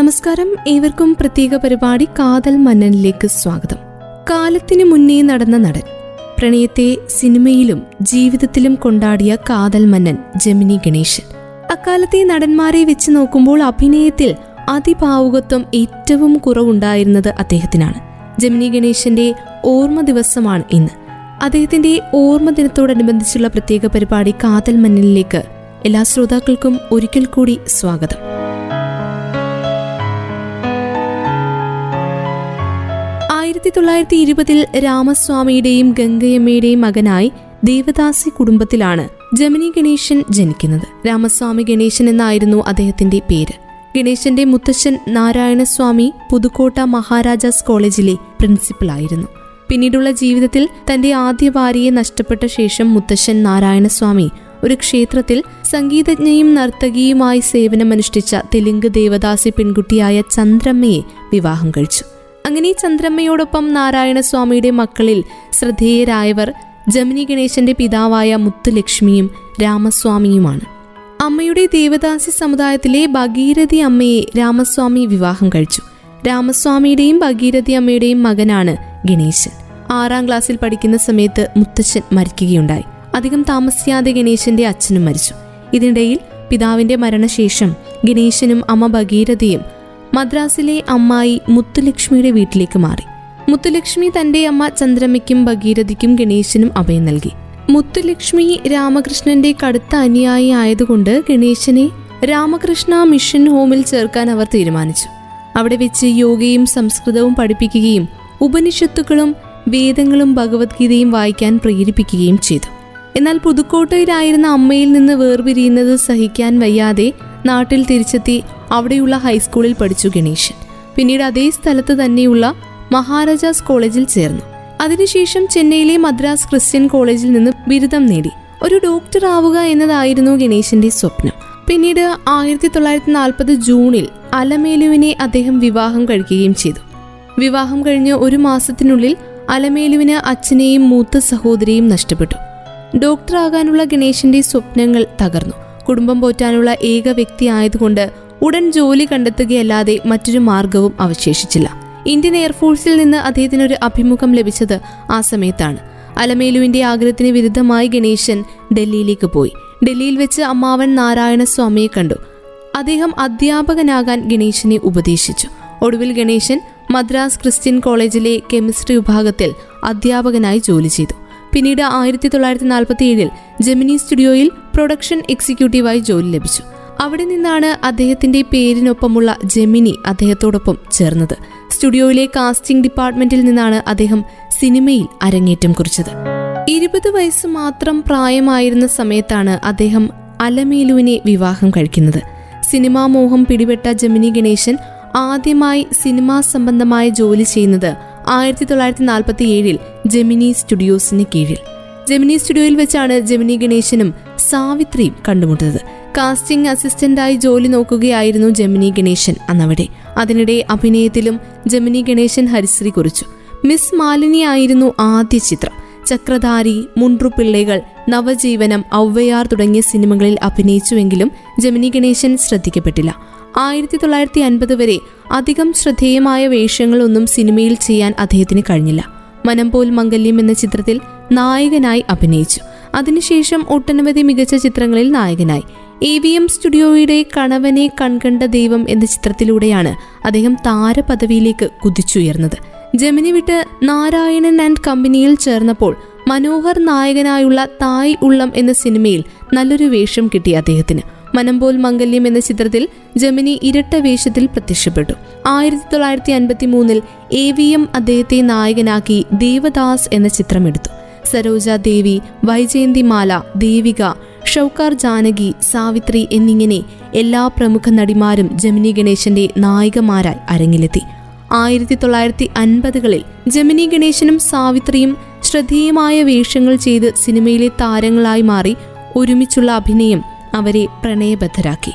നമസ്കാരം. ഏവർക്കും പ്രത്യേക പരിപാടി കാതൽ മന്നനിലേക്ക് സ്വാഗതം. കാലത്തിനു മുന്നേ നടന്ന നടൻ പ്രണയത്തെ സിനിമയിലും ജീവിതത്തിലും കൊണ്ടാടിയ കാതൽ മന്നൻ ജമിനി ഗണേശൻ. അക്കാലത്തെ നടന്മാരെ വെച്ച് നോക്കുമ്പോൾ അഭിനയത്തിൽ അതിഭാവുകത്വം ഏറ്റവും കുറവുണ്ടായിരുന്നത് അദ്ദേഹത്തിനാണ്. ജമിനി ഗണേശന്റെ ഓർമ്മ ദിവസമാണ് ഇന്ന്. അദ്ദേഹത്തിന്റെ ഓർമ്മ ദിനത്തോടനുബന്ധിച്ചുള്ള പ്രത്യേക പരിപാടി കാതൽ മന്നനിലേക്ക് എല്ലാ ശ്രോതാക്കൾക്കും ഒരിക്കൽ കൂടി സ്വാഗതം. ആയിരത്തി തൊള്ളായിരത്തി ഇരുപതിൽ രാമസ്വാമിയുടെയും ഗംഗയമ്മയുടെയും മകനായി ദേവദാസി കുടുംബത്തിലാണ് ജമിനി ഗണേശൻ ജനിക്കുന്നത്. രാമസ്വാമി ഗണേശൻ എന്നായിരുന്നു അദ്ദേഹത്തിന്റെ പേര്. ഗണേശന്റെ മുത്തശ്ശൻ നാരായണസ്വാമി പുതുക്കോട്ട മഹാരാജാസ് കോളേജിലെ പ്രിൻസിപ്പലായിരുന്നു പിന്നീടുള്ള ജീവിതത്തിൽ തന്റെ ആദ്യ ഭാര്യയെ നഷ്ടപ്പെട്ട ശേഷം മുത്തശ്ശൻ നാരായണസ്വാമി ഒരു ക്ഷേത്രത്തിൽ സംഗീതജ്ഞയും നർത്തകിയുമായി സേവനമനുഷ്ഠിച്ച തെലുങ്ക് ദേവദാസി പെൺകുട്ടിയായ ചന്ദ്രമ്മയെ വിവാഹം കഴിച്ചു. അങ്ങനെ ചന്ദ്രമ്മയോടൊപ്പം നാരായണസ്വാമിയുടെ മക്കളിൽ ശ്രദ്ധേയരായവർ ജമിനി ഗണേശന്റെ പിതാവായ മുത്തുലക്ഷ്മിയും രാമസ്വാമിയുമാണ്. അമ്മയുടെ ദേവദാസി സമുദായത്തിലെ ഭഗീരഥി അമ്മയെ രാമസ്വാമി വിവാഹം കഴിച്ചു. രാമസ്വാമിയുടെയും ഭഗീരഥി അമ്മയുടെയും മകനാണ് ഗണേശൻ. ആറാം ക്ലാസ്സിൽ പഠിക്കുന്ന സമയത്ത് മുത്തച്ഛൻ മരിക്കുകയുണ്ടായി. അധികം താമസിയാതെ ഗണേശന്റെ അച്ഛനും മരിച്ചു. ഇതിനിടയിൽ പിതാവിന്റെ മരണശേഷം ഗണേശനും അമ്മ ഭഗീരഥയും മദ്രാസിലെ അമ്മായി മുത്തുലക്ഷ്മിയുടെ വീട്ടിലേക്ക് മാറി. മുത്തുലക്ഷ്മി തന്റെ അമ്മ ചന്ദ്രമ്മയ്ക്കും ഭഗീരഥിക്കും ഗണേശനും അഭയം നൽകി. മുത്തുലക്ഷ്മി രാമകൃഷ്ണന്റെ കടുത്ത അനുയായി ആയതുകൊണ്ട് ഗണേശനെ രാമകൃഷ്ണ മിഷൻ ഹോമിൽ ചേർക്കാൻ അവർ തീരുമാനിച്ചു. അവിടെ വെച്ച് യോഗയും സംസ്കൃതവും പഠിപ്പിക്കുകയും ഉപനിഷത്തുക്കളും വേദങ്ങളും ഭഗവത്ഗീതയും വായിക്കാൻ പ്രേരിപ്പിക്കുകയും ചെയ്തു. എന്നാൽ പുതുക്കോട്ടയിലായിരുന്ന അമ്മയിൽ നിന്ന് വേർപിരിയുന്നത് സഹിക്കാൻ വയ്യാതെ നാട്ടിൽ തിരിച്ചെത്തി അവിടെയുള്ള ഹൈസ്കൂളിൽ പഠിച്ചു ഗണേശൻ. പിന്നീട് അതേ സ്ഥലത്ത് തന്നെയുള്ള മഹാരാജാസ് കോളേജിൽ ചേർന്നു. അതിനുശേഷം ചെന്നൈയിലെ മദ്രാസ് ക്രിസ്ത്യൻ കോളേജിൽ നിന്ന് ബിരുദം നേടി. ഒരു ഡോക്ടർ ആവുക എന്നതായിരുന്നു ഗണേശന്റെ സ്വപ്നം. പിന്നീട് ആയിരത്തി തൊള്ളായിരത്തി നാൽപ്പത് ജൂണിൽ അലമേലുവിനെ അദ്ദേഹം വിവാഹം കഴിക്കുകയും ചെയ്തു. വിവാഹം കഴിഞ്ഞ് ഒരു മാസത്തിനുള്ളിൽ അലമേലുവിന് അച്ഛനെയും മൂത്ത സഹോദരിയും നഷ്ടപ്പെട്ടു. ഡോക്ടറാകാനുള്ള ഗണേശന്റെ സ്വപ്നങ്ങൾ തകർന്നു. കുടുംബം പോറ്റാനുള്ള ഏക വ്യക്തി ആയതുകൊണ്ട് ഉടൻ ജോലി കണ്ടെത്തുകയല്ലാതെ മറ്റൊരു മാർഗവും അവശേഷിച്ചില്ല. ഇന്ത്യൻ എയർഫോഴ്സിൽ നിന്ന് അദ്ദേഹത്തിന് ഒരു അഭിമുഖം ലഭിച്ചത് ആ സമയത്താണ്. അലമേലുവിന്റെ ആഗ്രഹത്തിന് വിരുദ്ധമായി ഗണേശൻ ഡൽഹിയിലേക്ക് പോയി. ഡൽഹിയിൽ വെച്ച് അമ്മാവൻ നാരായണ സ്വാമിയെ കണ്ടു. അദ്ദേഹം അധ്യാപകനാകാൻ ഗണേശനെ ഉപദേശിച്ചു. ഒടുവിൽ ഗണേശൻ മദ്രാസ് ക്രിസ്ത്യൻ കോളേജിലെ കെമിസ്ട്രി വിഭാഗത്തിൽ അധ്യാപകനായി ജോലി ചെയ്തു. പിന്നീട് ആയിരത്തി തൊള്ളായിരത്തി നാൽപ്പത്തി ഏഴിൽ ജെമിനി സ്റ്റുഡിയോയിൽ പ്രൊഡക്ഷൻ എക്സിക്യൂട്ടീവായി ജോലി ലഭിച്ചു. അവിടെ നിന്നാണ് അദ്ദേഹത്തിന്റെ പേരിനൊപ്പമുള്ള ജെമിനി അദ്ദേഹത്തോടൊപ്പം ചേർന്നത്. സ്റ്റുഡിയോയിലെ കാസ്റ്റിംഗ് ഡിപ്പാർട്ട്മെന്റിൽ നിന്നാണ് അദ്ദേഹം സിനിമയിൽ അരങ്ങേറ്റം കുറിച്ചത്. ഇരുപത് വയസ്സ് മാത്രം പ്രായമായിരുന്ന സമയത്താണ് അദ്ദേഹം അലമേലുവിനെ വിവാഹം കഴിക്കുന്നത്. സിനിമാ മോഹം പിടിപെട്ട ജെമിനി ഗണേശൻ ആദ്യമായി സിനിമാ സംബന്ധമായ ജോലി ചെയ്യുന്നത് ആയിരത്തി തൊള്ളായിരത്തി നാൽപ്പത്തി ഏഴിൽ ജെമിനി സ്റ്റുഡിയോസിന് കീഴിൽ. ജെമിനി സ്റ്റുഡിയോയിൽ വെച്ചാണ് ജെമിനി ഗണേശനും സാവിത്രിയും കണ്ടുമുട്ടുന്നത്. കാസ്റ്റിംഗ് അസിസ്റ്റന്റായി ജോലി നോക്കുകയായിരുന്നു ജമിനി ഗണേശൻ അന്നവിടെ. അതിനിടെ അഭിനയത്തിലും ജമിനി ഗണേശൻ ഹരിശ്രീ കുറിച്ചു. മിസ് മാലിനി ആയിരുന്നു ആദ്യ ചിത്രം. ചക്രധാരി മുൻറുപിള്ളകൾ നവജീവനം ഔവയാർ തുടങ്ങിയ സിനിമകളിൽ അഭിനയിച്ചുവെങ്കിലും ജമിനി ഗണേശൻ ശ്രദ്ധിക്കപ്പെട്ടില്ല. ആയിരത്തി തൊള്ളായിരത്തി അൻപത് വരെ അധികം ശ്രദ്ധേയമായ വേഷങ്ങളൊന്നും സിനിമയിൽ ചെയ്യാൻ അദ്ദേഹത്തിന് കഴിഞ്ഞില്ല. മനംപോൽ മംഗല്യം എന്ന ചിത്രത്തിൽ നായകനായി അഭിനയിച്ചു. അതിനുശേഷം ഒട്ടനവധി മികച്ച ചിത്രങ്ങളിൽ നായകനായി. എ വി എം സ്റ്റുഡിയോയുടെ കണവനെ കൺകണ്ട ദൈവം എന്ന ചിത്രത്തിലൂടെയാണ് അദ്ദേഹം താരപദവിയിലേക്ക് കുതിച്ചുയർന്നത്. ജമിനി വിട്ട് നാരായണൻ ആൻഡ് കമ്പനിയിൽ ചേർന്നപ്പോൾ മനോഹർ നായകനായുള്ള തായ് ഉള്ളം എന്ന സിനിമയിൽ നല്ലൊരു വേഷം കിട്ടി അദ്ദേഹത്തിന്. മനംപോൽ മംഗല്യം എന്ന ചിത്രത്തിൽ ജമിനി ഇരട്ട വേഷത്തിൽ പ്രത്യക്ഷപ്പെട്ടു. ആയിരത്തി തൊള്ളായിരത്തി അൻപത്തി മൂന്നിൽ എ വി എം അദ്ദേഹത്തെ നായകനാക്കി ദേവദാസ് എന്ന ചിത്രമെടുത്തു. സരോജ ദേവി വൈജയന്തിമാല ദേവിക ഷൗക്കാർ ജാനകി സാവിത്രി എന്നിങ്ങനെ എല്ലാ പ്രമുഖ നടിമാരും ജമിനി ഗണേശന്റെ നായികമാരായി അരങ്ങിലെത്തി. ആയിരത്തി തൊള്ളായിരത്തി അൻപതുകളിൽ ജമിനി ഗണേശനും സാവിത്രിയും ശ്രദ്ധേയമായ വേഷങ്ങൾ ചെയ്ത് സിനിമയിലെ താരങ്ങളായി മാറി ഒരുമിച്ചുള്ള അഭിനയം അവരെ പ്രണയബദ്ധരാക്കി.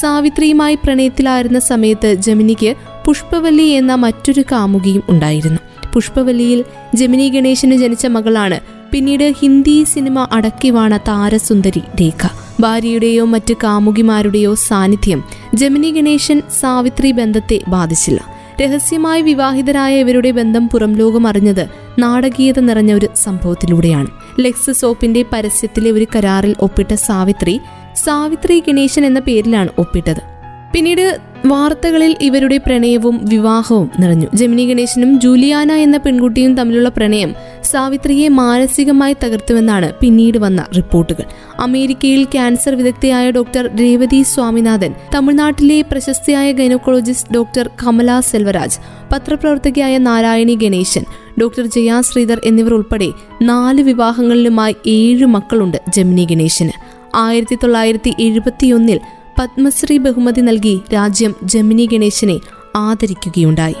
സാവിത്രിയുമായി പ്രണയത്തിലായിരുന്ന സമയത്ത് ജമിനിക്ക് പുഷ്പവല്ലി എന്ന മറ്റൊരു കാമുകിയും ഉണ്ടായിരുന്നു. പുഷ്പവല്ലിയിൽ ജമിനി ഗണേശന് ജനിച്ച മകളാണ് പിന്നീട് ഹിന്ദി സിനിമ അടക്കിവാണ താരസുന്ദരി രേഖ. ഭാര്യയുടെയോ മറ്റ് കാമുകിമാരുടെയോ സാന്നിധ്യം ജമിനി ഗണേശൻ സാവിത്രി ബന്ധത്തെ ബാധിച്ചില്ല. രഹസ്യമായി വിവാഹിതരായ ഇവരുടെ ബന്ധം പുറം ലോകം അറിഞ്ഞത് നാടകീയത നിറഞ്ഞ ഒരു സംഭവത്തിലൂടെയാണ്. ലെക്സ് സോപ്പിന്റെ പരസ്യത്തിലെ ഒരു കരാറിൽ ഒപ്പിട്ട സാവിത്രി സാവിത്രി ഗണേശൻ എന്ന പേരിലാണ് ഒപ്പിട്ടത്. പിന്നീട് വാർത്തകളിൽ ഇവരുടെ പ്രണയവും വിവാഹവും നിറഞ്ഞു. ജമിനി ഗണേശനും ജൂലിയാന എന്ന പെൺകുട്ടിയും തമ്മിലുള്ള പ്രണയം സാവിത്രിയെ മാനസികമായി തകർത്തുവെന്നാണ് പിന്നീട് വന്ന റിപ്പോർട്ടുകൾ. അമേരിക്കയിൽ ക്യാൻസർ വിദഗ്ധയായ ഡോക്ടർ രേവതി സ്വാമിനാഥൻ തമിഴ്നാട്ടിലെ പ്രശസ്തയായ ഗൈനക്കോളജിസ്റ്റ് ഡോക്ടർ കമല സെൽവരാജ് പത്രപ്രവർത്തകയായ നാരായണി ഗണേശൻ ഡോക്ടർ ജയാ ശ്രീധർ എന്നിവർ ഉൾപ്പെടെ നാല് വിവാഹങ്ങളിലുമായി ഏഴ് മക്കളുണ്ട് ജമിനി ഗണേശന്. ആയിരത്തി തൊള്ളായിരത്തി എഴുപത്തിയൊന്നിൽ പത്മശ്രീ ബഹുമതി നൽകി രാജ്യം ജമിനി ഗണേശനെ ആദരിക്കുകയുണ്ടായി.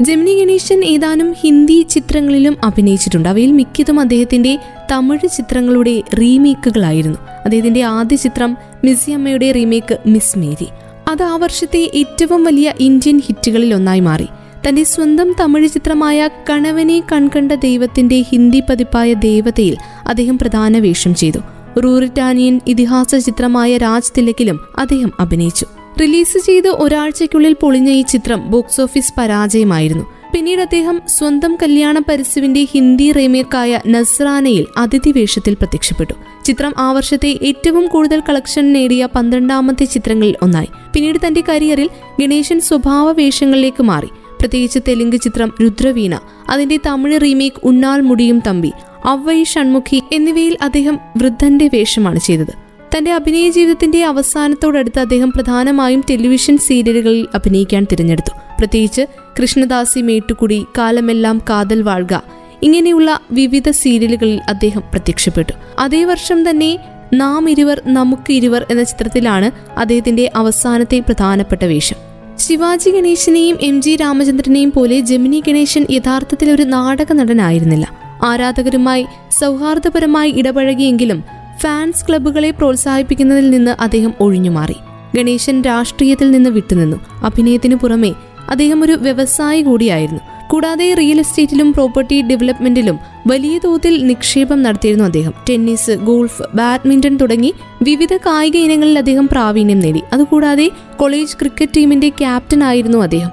ജമിനി ഗണേശൻ ഏതാനും ഹിന്ദി ചിത്രങ്ങളിലും അഭിനയിച്ചിട്ടുണ്ട്. അവയിൽ മിക്കതും അദ്ദേഹത്തിന്റെ തമിഴ് ചിത്രങ്ങളുടെ റീമേക്കുകളായിരുന്നു. അദ്ദേഹത്തിന്റെ ആദ്യ ചിത്രം മിസ്സിയമ്മയുടെ റീമേക്ക് മിസ് മേരി. അത് ആ വർഷത്തെ ഏറ്റവും വലിയ ഇന്ത്യൻ ഹിറ്റുകളിൽ ഒന്നായി മാറി. തന്റെ സ്വന്തം തമിഴ് ചിത്രമായ കണവനെ കൺകണ്ട ദൈവത്തിന്റെ ഹിന്ദി പതിപ്പായ ദേവതയിൽ അദ്ദേഹം പ്രധാന വേഷം ചെയ്തു. റൂറിറ്റാനിയൻ ഇതിഹാസ ചിത്രമായ രാജ് തിലക്കിലും അദ്ദേഹം അഭിനയിച്ചു. റിലീസ് ചെയ്ത് ഒരാഴ്ചയ്ക്കുള്ളിൽ പൊളിഞ്ഞ ഈ ചിത്രം ബോക്സ് ഓഫീസ് പരാജയമായിരുന്നു. പിന്നീട് അദ്ദേഹം സ്വന്തം കല്യാണ പരസ്യവിന്റെ ഹിന്ദി റീമേക്കായ നസ്രാനയിൽ അതിഥി വേഷത്തിൽ പ്രത്യക്ഷപ്പെട്ടു. ചിത്രം ആ വർഷത്തെ ഏറ്റവും കൂടുതൽ കളക്ഷൻ നേടിയ പന്ത്രണ്ടാമത്തെ ചിത്രങ്ങളിൽ ഒന്നായി. പിന്നീട് തന്റെ കരിയറിൽ ഗണേശൻ സ്വഭാവ വേഷങ്ങളിലേക്ക് മാറി. പ്രത്യേകിച്ച് തെലുങ്ക് ചിത്രം രുദ്രവീണ അതിന്റെ തമിഴ് റീമേക്ക് ഉണ്ണാൽ മുടിയും തമ്പി അവ്വൈ ഷൺമുഖി എന്നിവയിൽ അദ്ദേഹം വൃദ്ധന്റെ വേഷമാണ് ചെയ്തത്. തന്റെ അഭിനയ ജീവിതത്തിന്റെ അവസാനത്തോടടുത്ത് അദ്ദേഹം പ്രധാനമായും ടെലിവിഷൻ സീരിയലുകളിൽ അഭിനയിക്കാൻ തിരഞ്ഞെടുത്തു. പ്രത്യേകിച്ച് കൃഷ്ണദാസി മേട്ടുകുടി കാലമെല്ലാം കാതൽ വാഴ്ക ഇങ്ങനെയുള്ള വിവിധ സീരിയലുകളിൽ അദ്ദേഹം പ്രത്യക്ഷപ്പെട്ടു. അതേ വർഷം തന്നെ നാം ഇരുവർ നമുക്ക് ഇരുവർ എന്ന ചിത്രത്തിലാണ് അദ്ദേഹത്തിന്റെ അവസാനത്തെ പ്രധാനപ്പെട്ട വേഷം. ശിവാജി ഗണേശനെയും എം ജി രാമചന്ദ്രനെയും പോലെ ജമിനി ഗണേശൻ യഥാർത്ഥത്തിൽ ഒരു നാടക നടനായിരുന്നില്ല. ആരാധകരുമായി സൗഹാർദ്ദപരമായി ഇടപഴകിയെങ്കിലും ഫാൻസ് ക്ലബ്ബുകളെ പ്രോത്സാഹിപ്പിക്കുന്നതിൽ നിന്ന് അദ്ദേഹം ഒഴിഞ്ഞുമാറി. ഗണേശൻ രാഷ്ട്രീയത്തിൽ നിന്ന് വിട്ടുനിന്നു. അഭിനയത്തിനു പുറമെ അദ്ദേഹം ഒരു വ്യവസായി കൂടിയായിരുന്നു. കൂടാതെ റിയൽ എസ്റ്റേറ്റിലും പ്രോപ്പർട്ടി ഡെവലപ്മെന്റിലും വലിയ തോതിൽ നിക്ഷേപം നടത്തിയിരുന്നു അദ്ദേഹം. ടെന്നീസ് ഗോൾഫ് ബാഡ്മിന്റൺ തുടങ്ങി വിവിധ കായിക ഇനങ്ങളിൽ അദ്ദേഹം പ്രാവീണ്യം നേടി. അതുകൂടാതെ കോളേജ് ക്രിക്കറ്റ് ടീമിന്റെ ക്യാപ്റ്റൻ ആയിരുന്നു അദ്ദേഹം.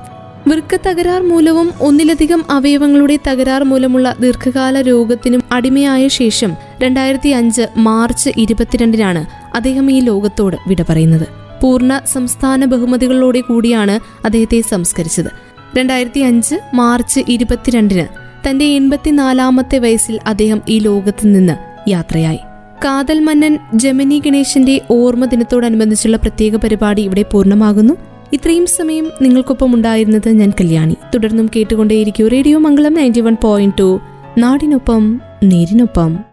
വൃക്ക തകരാർ മൂലവും ഒന്നിലധികം അവയവങ്ങളുടെ തകരാർ മൂലമുള്ള ദീർഘകാല രോഗത്തിനും അടിമയായ ശേഷം രണ്ടായിരത്തി അഞ്ച് മാർച്ച് ഇരുപത്തിരണ്ടിനാണ് അദ്ദേഹം ഈ ലോകത്തോട് വിട പറയുന്നത്. പൂർണ സംസ്ഥാന ബഹുമതികളോടെ കൂടിയാണ് അദ്ദേഹത്തെ സംസ്കരിച്ചത്. രണ്ടായിരത്തി അഞ്ച് മാർച്ച് ഇരുപത്തിരണ്ടിന് തന്റെ എൺപത്തിനാലാമത്തെ വയസ്സിൽ അദ്ദേഹം ഈ ലോകത്ത് നിന്ന് യാത്രയായി. കാതൽ മന്നൻ ജമിനി ഗണേശന്റെ ഓർമ്മ ദിനത്തോടനുബന്ധിച്ചുള്ള പ്രത്യേക പരിപാടി ഇവിടെ പൂർണമാകുന്നു. ഇത്രയും സമയം നിങ്ങൾക്കൊപ്പം ഉണ്ടായിരുന്നത് ഞാൻ കല്യാണി. തുടർന്നും കേട്ടുകൊണ്ടേയിരിക്കും radio Mangalam ninety one point two. നാടിനൊപ്പം നേരിനൊപ്പം.